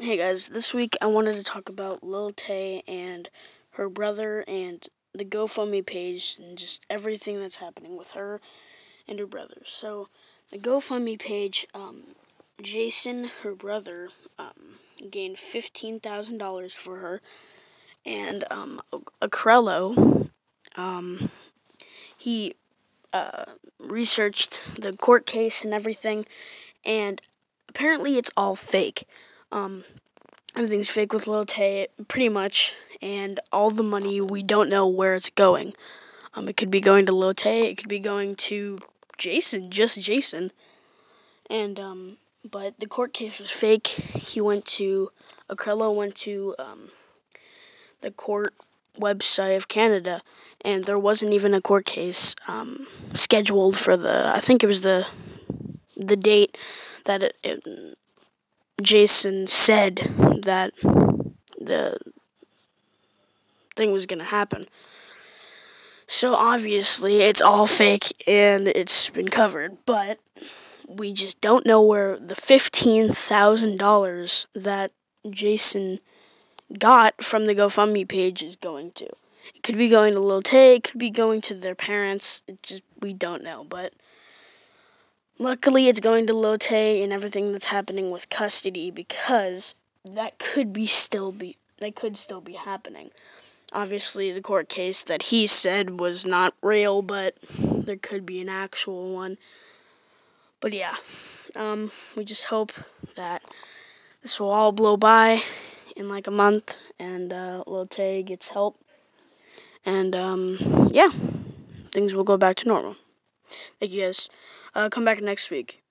Hey guys, this week I wanted to talk about Lil Tay and her brother and the GoFundMe page and just everything that's happening with her and her brother. So, the GoFundMe page, um, Jason, her brother, um, gained $15,000 for her, and um, Acrello, um, he uh, researched the court case and everything, and apparently it's all fake. Um, everything's fake with Lil Tay, pretty much, and all the money we don't know where it's going. Um, it could be going to Lil Tay, it could be going to Jason, just Jason, and um, but the court case was fake. He went to Acrello went to um, the court website of Canada, and there wasn't even a court case um, scheduled for the. I think it was the the date that it, it Jason said that the thing was going to happen. So obviously it's all fake and it's been covered, but we just don't know where the $15,000 that Jason got from the GoFundMe page is going to. It could be going to Lil Tay, it could be going to their parents. It just we don't know, but Luckily, it's going to Tay and everything that's happening with custody because that could be still be that could still be happening. Obviously, the court case that he said was not real, but there could be an actual one. But yeah, um, we just hope that this will all blow by in like a month and uh, Tay gets help. And um, yeah, things will go back to normal. Thank you guys. Uh, come back next week.